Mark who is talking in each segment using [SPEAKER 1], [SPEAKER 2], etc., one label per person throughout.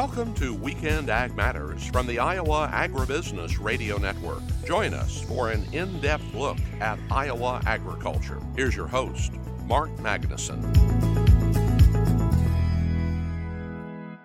[SPEAKER 1] Welcome to Weekend Ag Matters from the Iowa Agribusiness Radio Network. Join us for an in depth look at Iowa agriculture. Here's your host, Mark Magnuson.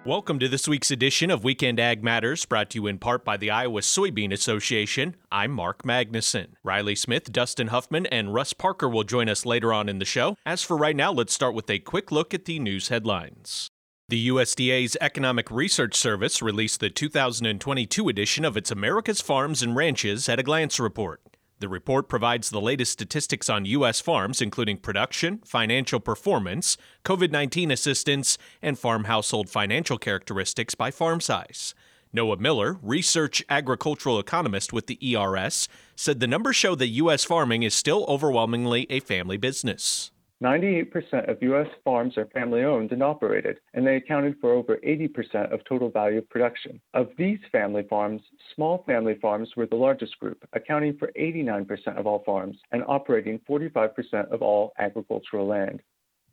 [SPEAKER 2] Welcome to this week's edition of Weekend Ag Matters, brought to you in part by the Iowa Soybean Association. I'm Mark Magnuson. Riley Smith, Dustin Huffman, and Russ Parker will join us later on in the show. As for right now, let's start with a quick look at the news headlines. The USDA's Economic Research Service released the 2022 edition of its America's Farms and Ranches at a Glance report. The report provides the latest statistics on U.S. farms, including production, financial performance, COVID 19 assistance, and farm household financial characteristics by farm size. Noah Miller, research agricultural economist with the ERS, said the numbers show that U.S. farming is still overwhelmingly a family business.
[SPEAKER 3] 98% of U.S. farms are family owned and operated, and they accounted for over 80% of total value of production. Of these family farms, small family farms were the largest group, accounting for 89% of all farms and operating 45% of all agricultural land.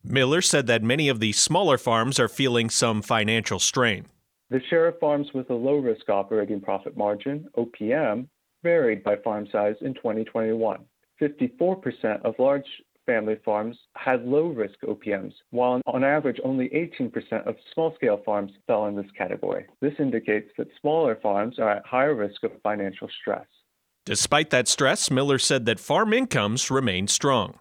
[SPEAKER 2] Miller said that many of the smaller farms are feeling some financial strain.
[SPEAKER 3] The share of farms with a low risk operating profit margin, OPM, varied by farm size in 2021. 54% of large family farms had low risk OPMs, while on average only 18% of small scale farms fell in this category. This indicates that smaller farms are at higher risk of financial stress.
[SPEAKER 2] Despite that stress, Miller said that farm incomes remain strong.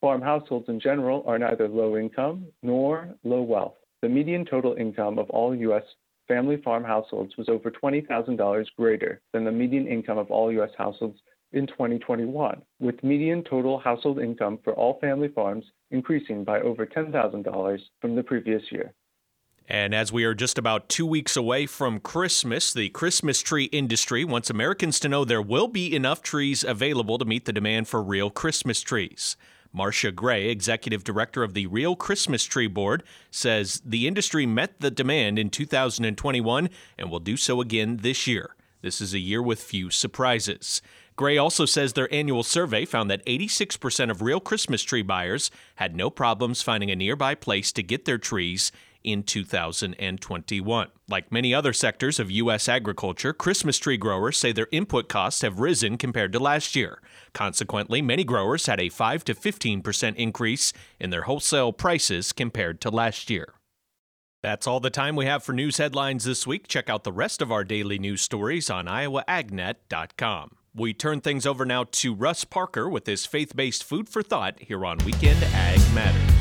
[SPEAKER 3] Farm households in general are neither low income nor low wealth. The median total income of all U.S. family farm households was over $20,000 greater than the median income of all U.S. households in 2021, with median total household income for all family farms increasing by over $10,000 from the previous year.
[SPEAKER 2] And as we are just about two weeks away from Christmas, the Christmas tree industry wants Americans to know there will be enough trees available to meet the demand for real Christmas trees. Marsha Gray, executive director of the Real Christmas Tree Board, says the industry met the demand in 2021 and will do so again this year. This is a year with few surprises. Gray also says their annual survey found that 86% of real Christmas tree buyers had no problems finding a nearby place to get their trees in 2021. Like many other sectors of U.S. agriculture, Christmas tree growers say their input costs have risen compared to last year. Consequently, many growers had a 5 to 15% increase in their wholesale prices compared to last year. That's all the time we have for news headlines this week. Check out the rest of our daily news stories on iowaagnet.com. We turn things over now to Russ Parker with his faith based food for thought here on Weekend Ag Matters.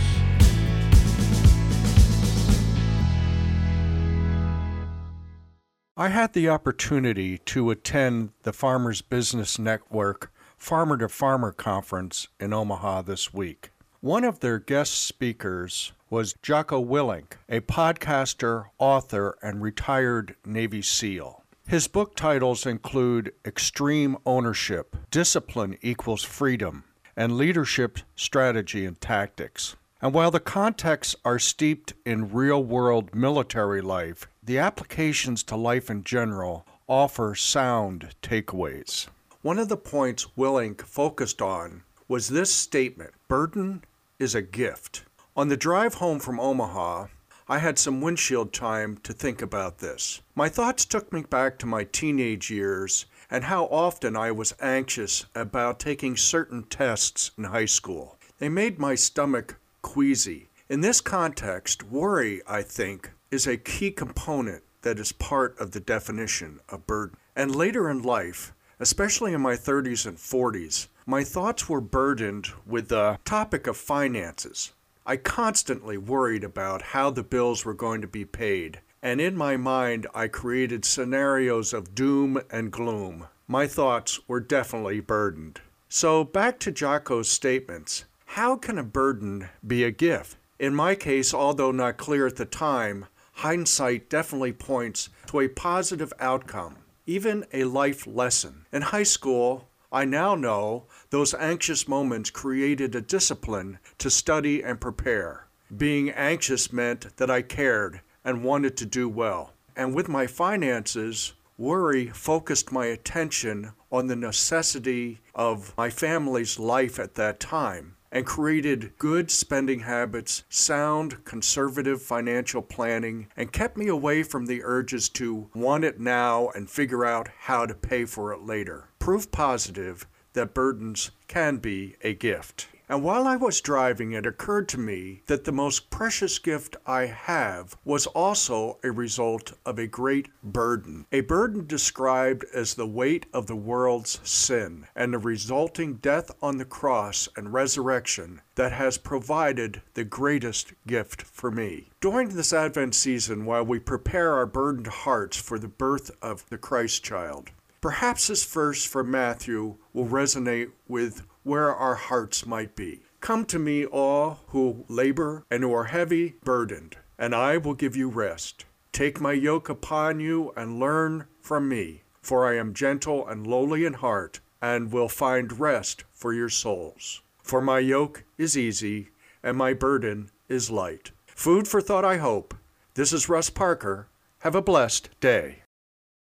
[SPEAKER 4] I had the opportunity to attend the Farmers Business Network Farmer to Farmer Conference in Omaha this week. One of their guest speakers was Jocko Willink, a podcaster, author, and retired Navy SEAL. His book titles include Extreme Ownership, Discipline Equals Freedom, and Leadership Strategy and Tactics. And while the contexts are steeped in real world military life, the applications to life in general offer sound takeaways. One of the points Willink focused on was this statement burden is a gift. On the drive home from Omaha, I had some windshield time to think about this. My thoughts took me back to my teenage years and how often I was anxious about taking certain tests in high school. They made my stomach queasy. In this context, worry, I think, is a key component that is part of the definition of burden. And later in life, especially in my 30s and 40s, my thoughts were burdened with the topic of finances. I constantly worried about how the bills were going to be paid, and in my mind I created scenarios of doom and gloom. My thoughts were definitely burdened. So, back to Jocko's statements. How can a burden be a gift? In my case, although not clear at the time, hindsight definitely points to a positive outcome, even a life lesson. In high school, I now know those anxious moments created a discipline to study and prepare. Being anxious meant that I cared and wanted to do well. And with my finances, worry focused my attention on the necessity of my family's life at that time and created good spending habits, sound conservative financial planning, and kept me away from the urges to want it now and figure out how to pay for it later. Proof positive that burdens can be a gift. And while I was driving, it occurred to me that the most precious gift I have was also a result of a great burden. A burden described as the weight of the world's sin and the resulting death on the cross and resurrection that has provided the greatest gift for me. During this Advent season, while we prepare our burdened hearts for the birth of the Christ child, perhaps this verse from Matthew will resonate with where our hearts might be. Come to me, all who labor and who are heavy burdened, and I will give you rest. Take my yoke upon you and learn from me, for I am gentle and lowly in heart, and will find rest for your souls. For my yoke is easy, and my burden is light. Food for thought, I hope. This is Russ Parker. Have a blessed day.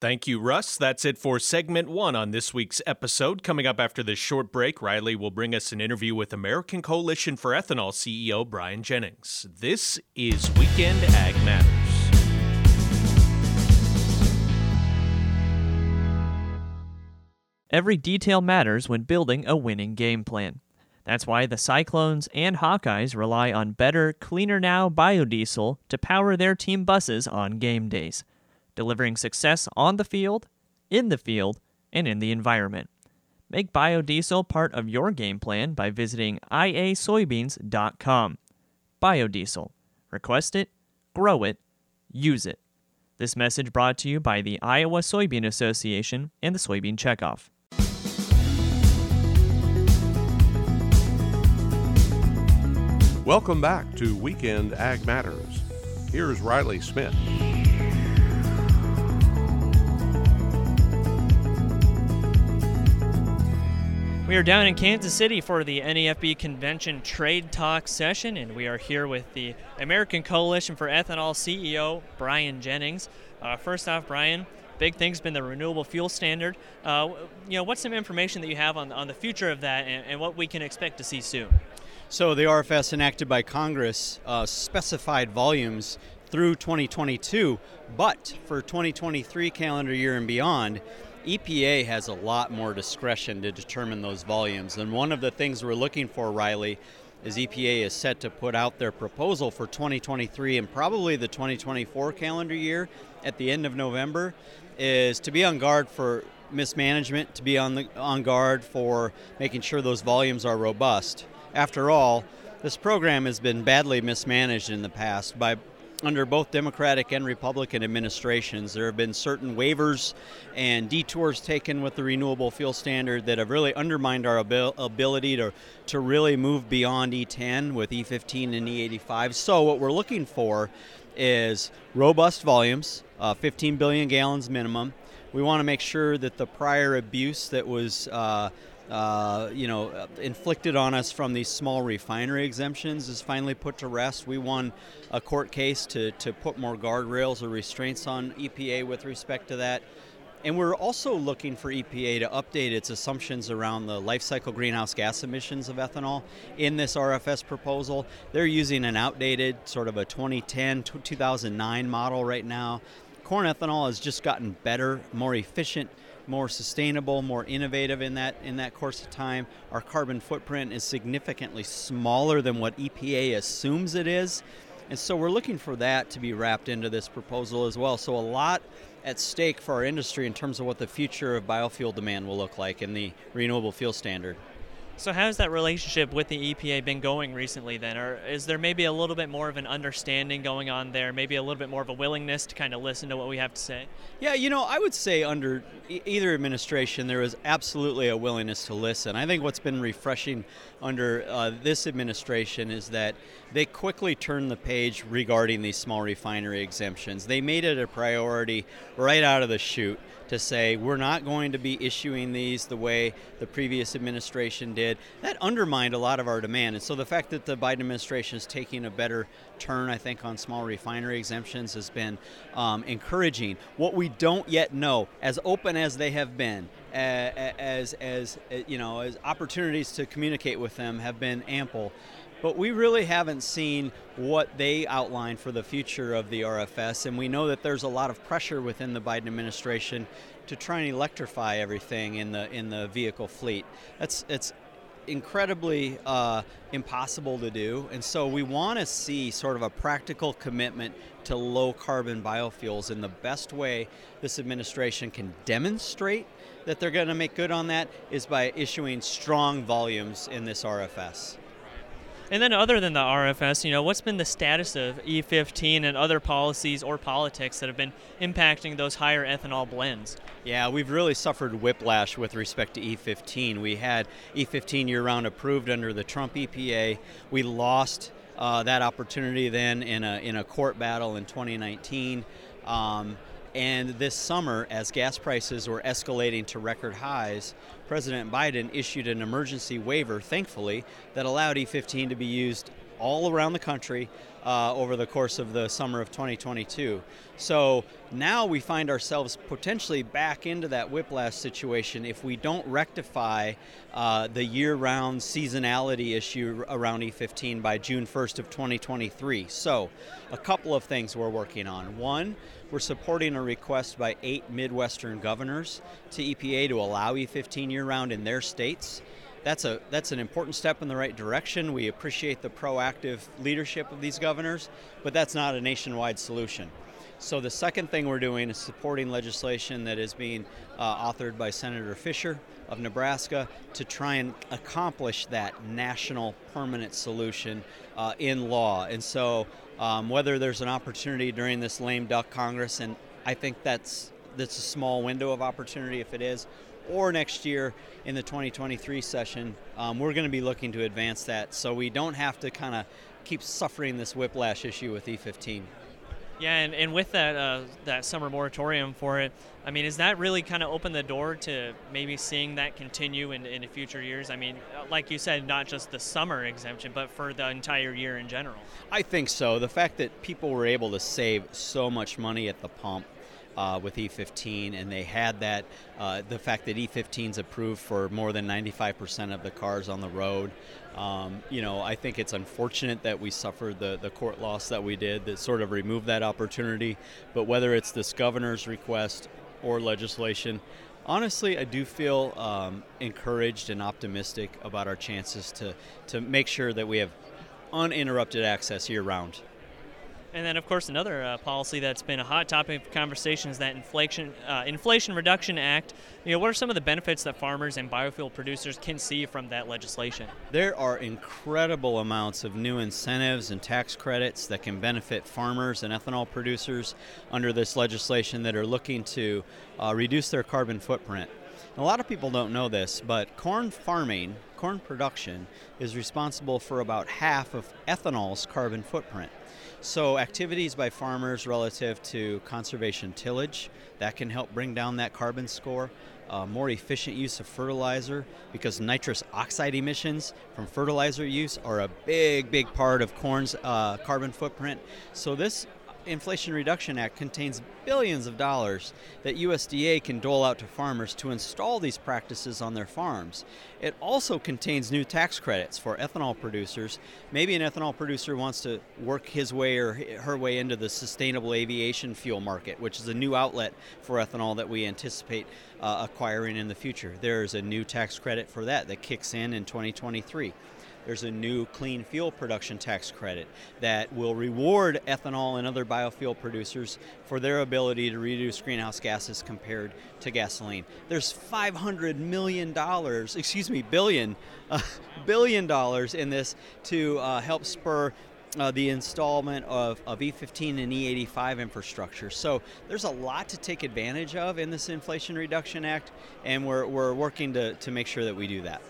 [SPEAKER 2] Thank you, Russ. That's it for segment one on this week's episode. Coming up after this short break, Riley will bring us an interview with American Coalition for Ethanol CEO Brian Jennings. This is Weekend Ag Matters.
[SPEAKER 5] Every detail matters when building a winning game plan. That's why the Cyclones and Hawkeyes rely on better, cleaner now biodiesel to power their team buses on game days delivering success on the field, in the field, and in the environment. Make biodiesel part of your game plan by visiting iasoybeans.com. Biodiesel. Request it, grow it, use it. This message brought to you by the Iowa Soybean Association and the Soybean Checkoff.
[SPEAKER 1] Welcome back to Weekend Ag Matters. Here's Riley Smith.
[SPEAKER 5] We are down in Kansas City for the NAFB Convention Trade Talk session, and we are here with the American Coalition for Ethanol CEO, Brian Jennings. Uh, first off, Brian, big thing's been the renewable fuel standard. Uh, you know, what's some information that you have on, on the future of that and, and what we can expect to see soon?
[SPEAKER 6] So, the RFS enacted by Congress uh, specified volumes through 2022, but for 2023 calendar year and beyond, EPA has a lot more discretion to determine those volumes. And one of the things we're looking for, Riley, is EPA is set to put out their proposal for 2023 and probably the 2024 calendar year at the end of November, is to be on guard for mismanagement, to be on the on guard for making sure those volumes are robust. After all, this program has been badly mismanaged in the past by under both Democratic and Republican administrations. There have been certain waivers and detours taken with the renewable fuel standard that have really undermined our abil- ability to, to really move beyond E10 with E15 and E85. So, what we're looking for is robust volumes, uh, 15 billion gallons minimum. We want to make sure that the prior abuse that was uh, uh, you know, uh, inflicted on us from these small refinery exemptions is finally put to rest. We won a court case to, to put more guardrails or restraints on EPA with respect to that. And we're also looking for EPA to update its assumptions around the life cycle greenhouse gas emissions of ethanol in this RFS proposal. They're using an outdated sort of a 2010 2009 model right now. Corn ethanol has just gotten better, more efficient more sustainable, more innovative in that in that course of time. Our carbon footprint is significantly smaller than what EPA assumes it is. And so we're looking for that to be wrapped into this proposal as well. So a lot at stake for our industry in terms of what the future of biofuel demand will look like in the renewable fuel standard.
[SPEAKER 5] So how's that relationship with the EPA been going recently then? Or is there maybe a little bit more of an understanding going on there, maybe a little bit more of a willingness to kind of listen to what we have to say?
[SPEAKER 6] Yeah, you know, I would say under either administration there was absolutely a willingness to listen. I think what's been refreshing under uh, this administration is that they quickly turned the page regarding these small refinery exemptions. They made it a priority right out of the chute to say we're not going to be issuing these the way the previous administration did. That undermined a lot of our demand. And so the fact that the Biden administration is taking a better turn, I think, on small refinery exemptions has been um, encouraging. What we don't yet know, as open as they have been, as, as, as you know, as opportunities to communicate with them have been ample but we really haven't seen what they outline for the future of the RFS, and we know that there's a lot of pressure within the Biden administration to try and electrify everything in the in the vehicle fleet. That's it's incredibly uh, impossible to do, and so we want to see sort of a practical commitment to low carbon biofuels. And the best way this administration can demonstrate that they're going to make good on that is by issuing strong volumes in this RFS.
[SPEAKER 5] And then, other than the RFS, you know, what's been the status of E15 and other policies or politics that have been impacting those higher ethanol blends?
[SPEAKER 6] Yeah, we've really suffered whiplash with respect to E15. We had E15 year round approved under the Trump EPA. We lost uh, that opportunity then in a, in a court battle in 2019. Um, and this summer, as gas prices were escalating to record highs, President Biden issued an emergency waiver, thankfully, that allowed E15 to be used all around the country uh, over the course of the summer of 2022. So now we find ourselves potentially back into that whiplash situation if we don't rectify uh, the year-round seasonality issue around E15 by June 1st of 2023. So a couple of things we're working on. One, we're supporting a request by eight Midwestern governors to EPA to allow E15 year-round in their states that's a that's an important step in the right direction. We appreciate the proactive leadership of these governors, but that's not a nationwide solution. So the second thing we're doing is supporting legislation that is being uh, authored by Senator Fischer of Nebraska to try and accomplish that national permanent solution uh, in law. And so um, whether there's an opportunity during this lame duck Congress, and I think that's that's a small window of opportunity if it is, or next year in the 2023 session, um, we're going to be looking to advance that so we don't have to kind of keep suffering this whiplash issue with E15.
[SPEAKER 5] Yeah, and, and with that uh, that summer moratorium for it, I mean, is that really kind of open the door to maybe seeing that continue in, in future years? I mean, uh, like you said, not just the summer exemption, but for the entire year in general.
[SPEAKER 6] I think so. The fact that people were able to save so much money at the pump uh, with E15, and they had that. Uh, the fact that E15 is approved for more than 95% of the cars on the road. Um, you know, I think it's unfortunate that we suffered the, the court loss that we did that sort of removed that opportunity. But whether it's this governor's request or legislation, honestly, I do feel um, encouraged and optimistic about our chances to, to make sure that we have uninterrupted access year round.
[SPEAKER 5] And then, of course, another uh, policy that's been a hot topic of conversation is that Inflation uh, Inflation Reduction Act. You know, what are some of the benefits that farmers and biofuel producers can see from that legislation?
[SPEAKER 6] There are incredible amounts of new incentives and tax credits that can benefit farmers and ethanol producers under this legislation that are looking to uh, reduce their carbon footprint. A lot of people don't know this, but corn farming, corn production, is responsible for about half of ethanol's carbon footprint. So, activities by farmers relative to conservation tillage that can help bring down that carbon score. Uh, more efficient use of fertilizer because nitrous oxide emissions from fertilizer use are a big, big part of corn's uh, carbon footprint. So, this Inflation Reduction Act contains billions of dollars that USDA can dole out to farmers to install these practices on their farms. It also contains new tax credits for ethanol producers. Maybe an ethanol producer wants to work his way or her way into the sustainable aviation fuel market, which is a new outlet for ethanol that we anticipate uh, acquiring in the future. There's a new tax credit for that that kicks in in 2023 there's a new clean fuel production tax credit that will reward ethanol and other biofuel producers for their ability to reduce greenhouse gases compared to gasoline. There's 500 million dollars, excuse me, billion, uh, billion dollars in this to uh, help spur uh, the installment of, of E15 and E85 infrastructure. So there's a lot to take advantage of in this Inflation Reduction Act, and we're, we're working to, to make sure that we do that.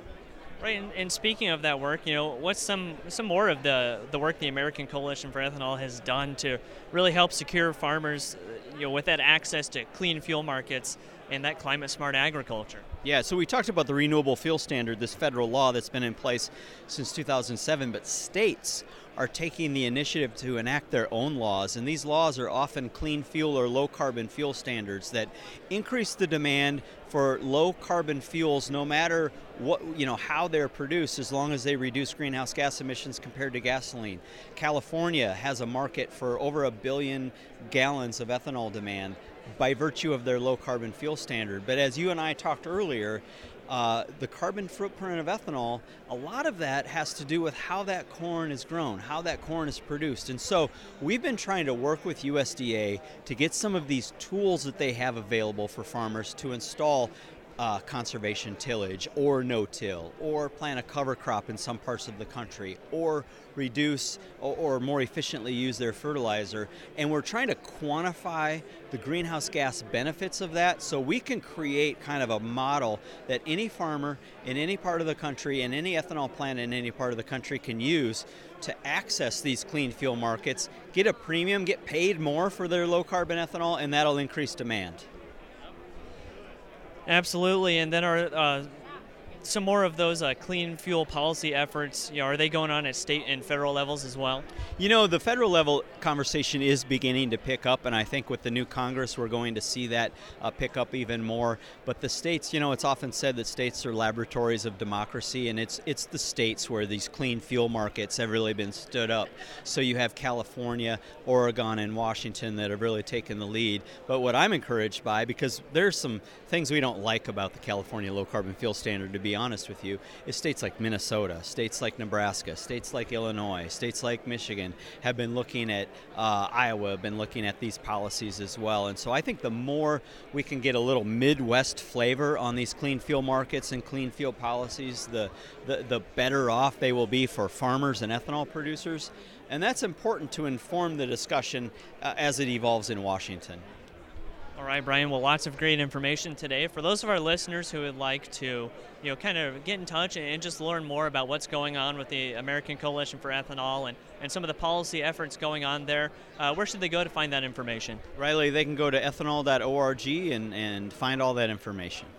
[SPEAKER 5] Right, and, and, speaking of that work, you know, what's some some more of the the work the American Coalition for Ethanol has done to really help secure farmers, uh, you know, with that access to clean fuel markets and that climate smart agriculture?
[SPEAKER 6] Yeah, so we talked about the renewable fuel standard, this federal law that's been in place since 2007, but states are taking the initiative to enact their own laws, and these laws are often clean fuel or low carbon fuel standards that increase the demand for low carbon fuels no matter what you know how they're produced as long as they reduce greenhouse gas emissions compared to gasoline. California has a market for over a billion gallons of ethanol demand by virtue of their low carbon fuel standard. But as you and I talked earlier, uh, the carbon footprint of ethanol, a lot of that has to do with how that corn is grown, how that corn is produced. And so we've been trying to work with USDA to get some of these tools that they have available for farmers to install uh, conservation tillage or no-till or plant a cover crop in some parts of the country or reduce or, or, more efficiently use their fertilizer. And we're trying to quantify the greenhouse gas benefits of that so we can create kind of a model that any farmer in any part of the country and any ethanol plant in any part of the country can use to access these clean fuel markets get a premium get paid more for their low carbon ethanol and that'll increase demand
[SPEAKER 5] Absolutely, and then our uh, some more of those uh, clean fuel policy efforts, you know, are they going on at state and federal levels as well?
[SPEAKER 6] You know, the federal level conversation is beginning to pick up, and I think with the new Congress, we're going to see that uh, pick up even more. But the states, you know, it's often said that states are laboratories of democracy, and it's it's the states where these clean fuel markets have really been stood up. So you have California, Oregon, and Washington that have really taken the lead. But what I'm encouraged by, because there's some things we don't like about the California low carbon fuel standard, to be honest with you, is states like Minnesota, states like Nebraska, states like Illinois, states like Michigan have been looking at, uh, Iowa have been looking at these policies as well. And so I think the more we can get a little Midwest flavor on these clean fuel markets and clean fuel policies, the, the, the better off they will be for farmers and ethanol producers. And that's important to inform the discussion uh, as it evolves in Washington.
[SPEAKER 5] All right, Brian. Well, lots of great information today. For those of our listeners who would like to, you know, kind of get in touch and just learn more about what's going on with the American Coalition for Ethanol and, and some of the policy efforts going on there, uh, where should they go to find that information?
[SPEAKER 6] Riley, they can go to ethanol.org and, and find all that information.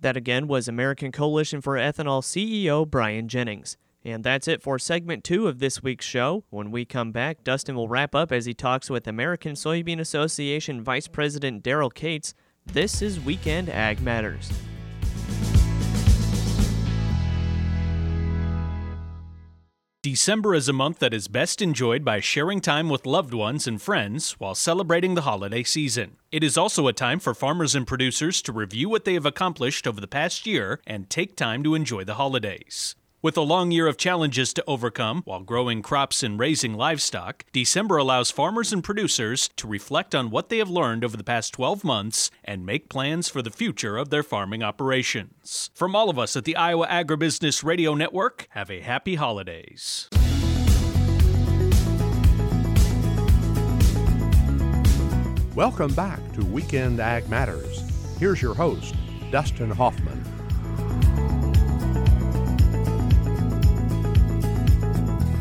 [SPEAKER 5] That again was American Coalition for Ethanol CEO Brian Jennings. And that's it for segment two of this week's show. When we come back, Dustin will wrap up as he talks with American Soybean Association Vice President Daryl Cates. This is Weekend Ag Matters.
[SPEAKER 2] December is a month that is best enjoyed by sharing time with loved ones and friends while celebrating the holiday season. It is also a time for farmers and producers to review what they have accomplished over the past year and take time to enjoy the holidays. With a long year of challenges to overcome while growing crops and raising livestock, December allows farmers and producers to reflect on what they have learned over the past 12 months and make plans for the future of their farming operations. From all of us at the Iowa Agribusiness Radio Network, have a happy holidays.
[SPEAKER 1] Welcome back to Weekend Ag Matters. Here's your host, Dustin Huffman.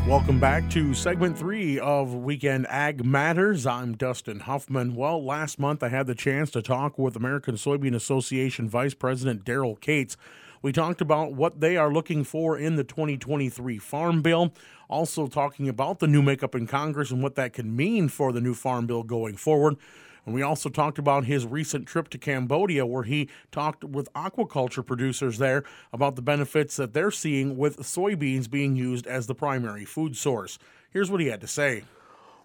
[SPEAKER 7] Welcome back to segment three of Weekend Ag Matters. I'm Dustin Huffman. Well, last month I had the chance to talk with American Soybean Association Vice President Daryl Cates. We talked about what they are looking for in the 2023 Farm Bill, also talking about the new makeup in Congress and what that can mean for the new Farm Bill going forward. And we also talked about his recent trip to Cambodia, where he talked with aquaculture producers there about the benefits that they're seeing with soybeans being used as the primary food source. Here's what he had to say.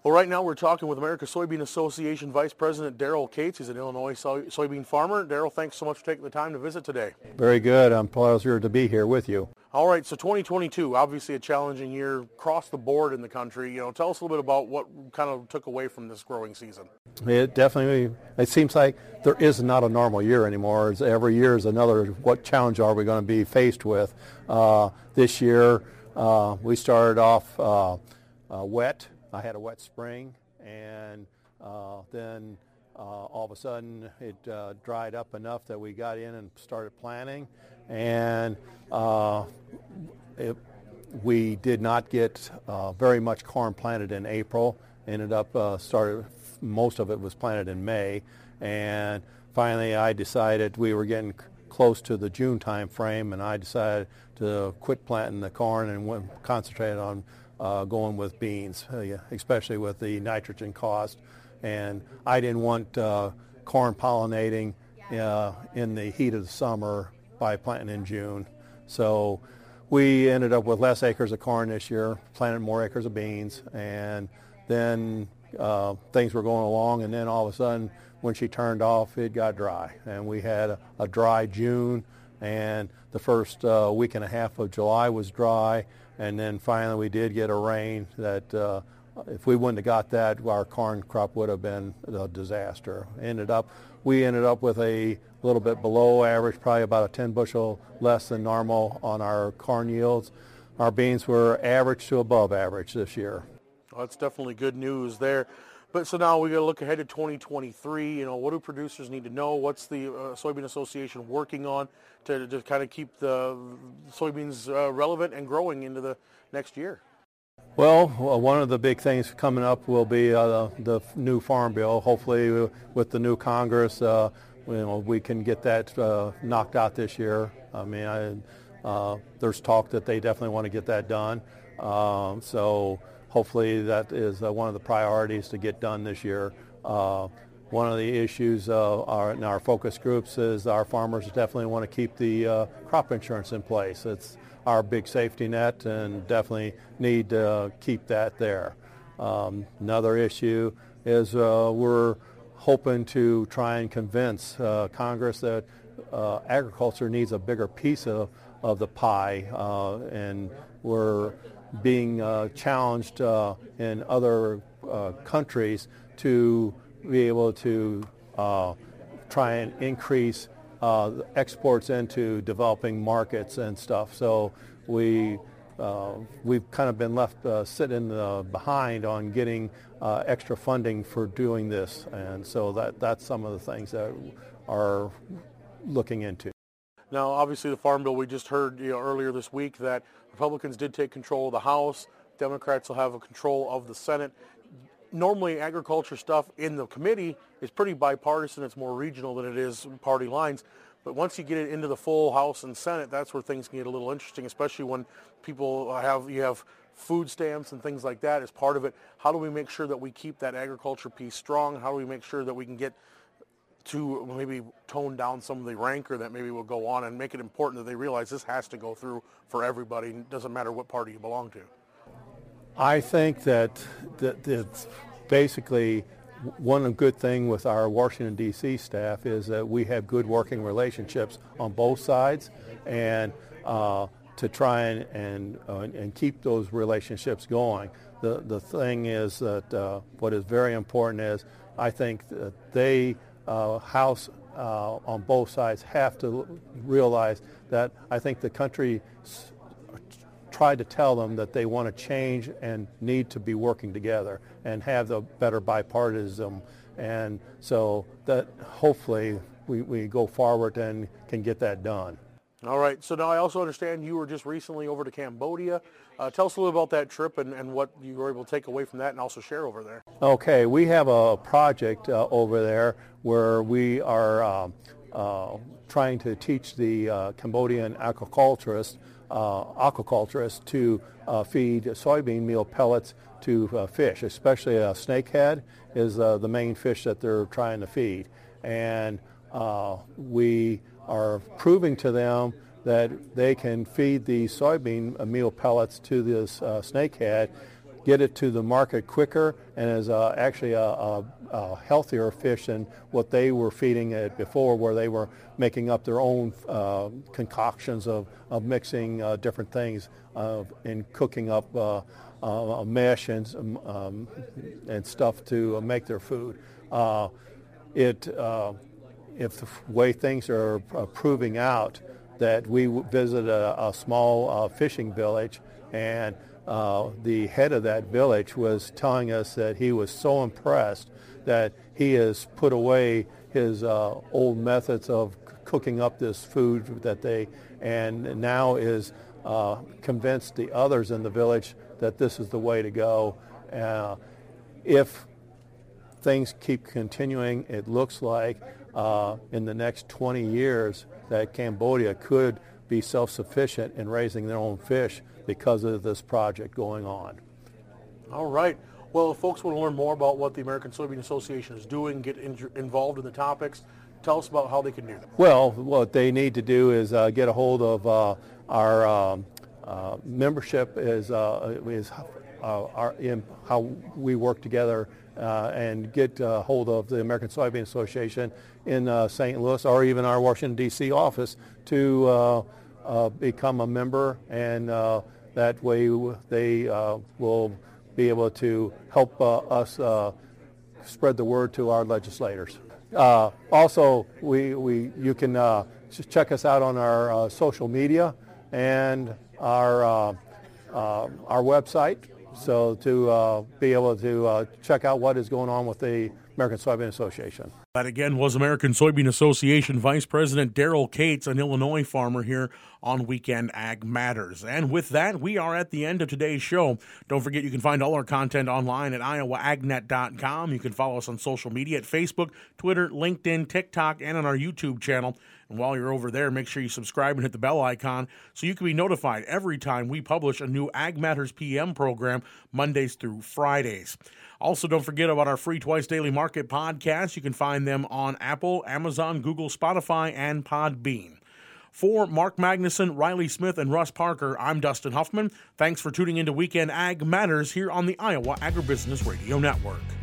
[SPEAKER 7] Well, right now we're talking with America Soybean Association Vice President Daryl Cates. He's an Illinois soy- soybean farmer. Daryl, thanks so much for taking the time to visit today.
[SPEAKER 8] Very good. I'm pleasure to be here with you.
[SPEAKER 7] All right, so 2022, obviously a challenging year across the board in the country. You know, tell us a little bit about what kind of took away from this growing season.
[SPEAKER 8] It definitely, it seems like there is not a normal year anymore. It's every year is another, what challenge are we going to be faced with? Uh, this year, uh, we started off uh, uh wet I had a wet spring, and uh, then uh, all of a sudden it uh, dried up enough that we got in and started planting, and uh, it, we did not get very much corn planted in April. Ended up started most of it was planted in May, and finally I decided we were getting close to the June time frame, and I decided to quit planting the corn and went, concentrate on uh, going with beans, uh, especially with the nitrogen cost. And I didn't want uh, corn pollinating uh, in the heat of the summer by planting in June. So we ended up with less acres of corn this year, planted more acres of beans, and then uh, things were going along, and then all of a sudden, when she turned off, it got dry, and we had a, a dry June, and the first uh, week and a half of July was dry, and then finally we did get a rain that uh, if we wouldn't have got that, our corn crop would have been a disaster. Ended up, we ended up with a little bit below average, probably about a 10 bushel less than normal on our corn yields. Our beans were average to above average this year.
[SPEAKER 7] Well, that's definitely good news there. But so now we got to look ahead to 2023. You know, what do producers need to know? What's the uh, Soybean Association working on to, to kind of keep the soybeans uh, relevant and growing into the next year?
[SPEAKER 8] Well, one of the big things coming up will be uh, the new farm bill. Hopefully, with the new Congress, uh, you know, we can get that uh, knocked out this year. I mean, I, uh, there's talk that they definitely want to get that done. Um, so hopefully that is uh, one of the priorities to get done this year. Uh, one of the issues uh, our, in our focus groups is our farmers definitely want to keep the uh, crop insurance in place. It's our big safety net and definitely need to keep that there. Um, another issue is uh, we're hoping to try and convince uh, Congress that agriculture needs a bigger piece of, of the pie and we're being uh, challenged uh, in other uh, countries to be able to uh, try and increase uh, exports into developing markets and stuff. So we uh, we've kind of been left sitting behind on getting extra funding for doing this, and so that that's some of the things that are looking into.
[SPEAKER 7] Now, obviously, the Farm Bill we just heard you know, earlier this week that Republicans did take control of the House. Democrats will have a control of the Senate. Normally, agriculture stuff in the committee is pretty bipartisan. It's more regional than it is party lines. But once you get it into the full House and Senate, that's where things can get a little interesting, especially when people have you have food stamps and things like that as part of it. How do we make sure that we keep that agriculture piece strong? How do we make sure that we can get to maybe tone down some of the rancor that maybe will go on and make it important that they realize this has to go through for everybody. It doesn't matter what party you belong to.
[SPEAKER 8] I think that, that it's basically one good thing with our Washington, D.C. staff is that we have good working relationships on both sides and uh, to try and, and, uh, and keep those relationships going. The, the thing is that uh, what is very important is I think that they uh, House uh, on both sides have to realize that I think the country s- tried to tell them that they want to change and need to be working together and have the better bipartisan. And so that hopefully we, we go forward and can get that done.
[SPEAKER 7] All right. So now I also understand you were just recently over to Cambodia. Uh, tell us a little about that trip and, and what you were able to take away from that and also share over there.
[SPEAKER 8] Okay. We have a project uh, over there where we are um, uh, trying to teach the uh, Cambodian aquaculturists, uh, aquaculturists to uh, feed soybean meal pellets to fish, especially a snakehead is the main fish that they're trying to feed. And we are proving to them that they can feed the soybean meal pellets to this uh, snakehead, get it to the market quicker, and is uh, actually a, a, a, healthier fish than what they were feeding it before, where they were making up their own uh, concoctions of, of mixing uh, different things and cooking up uh, uh, mesh and, um, and stuff to make their food. it if the way things are uh, proving out, that we visited a, a small uh, fishing village and uh, the head of that village was telling us that he was so impressed that he has put away his uh, old methods of cooking up this food that they, and now is uh, convinced the others in the village that this is the way to go. Uh, if things keep continuing, it looks like uh, in the next 20 years that Cambodia could be self-sufficient in raising their own fish because of this project going on.
[SPEAKER 9] All right. Well, if folks want to learn more about what the American Soybean Association is doing, get in, involved in the topics, tell us about how they can do that.
[SPEAKER 8] Well, what they need to do is uh, get a hold of uh, our um, uh, membership is, uh, is uh, our, in how we work together uh, and get a hold of the American Soybean Association in St. Louis or even our Washington, D.C. office to become a member and that way they will be able to help uh, us uh, spread the word to our legislators. Uh, also, we, we, you can check us out on our social media and our, our website so to be able to check out what is going on with the American Soybean Association.
[SPEAKER 9] That again was American Soybean Association Vice President Daryl Cates, an Illinois farmer here on Weekend Ag Matters. And with that, we are at the end of today's show. Don't forget you can find all our content online at iowaagnet.com. You can follow us on social media at Facebook, Twitter, LinkedIn, TikTok, and on our YouTube channel. And while you're over there, make sure you subscribe and hit the bell icon so you can be notified every time we publish a new Ag Matters PM program Mondays through Fridays. Also, don't forget about our free twice daily market podcast. You can find them on Apple, Amazon, Google, Spotify, and Podbean. For Mark Magnuson, Riley Smith, and Russ Parker, I'm Dustin Huffman. Thanks for tuning into Weekend Ag Matters here on the Iowa Agribusiness Radio Network.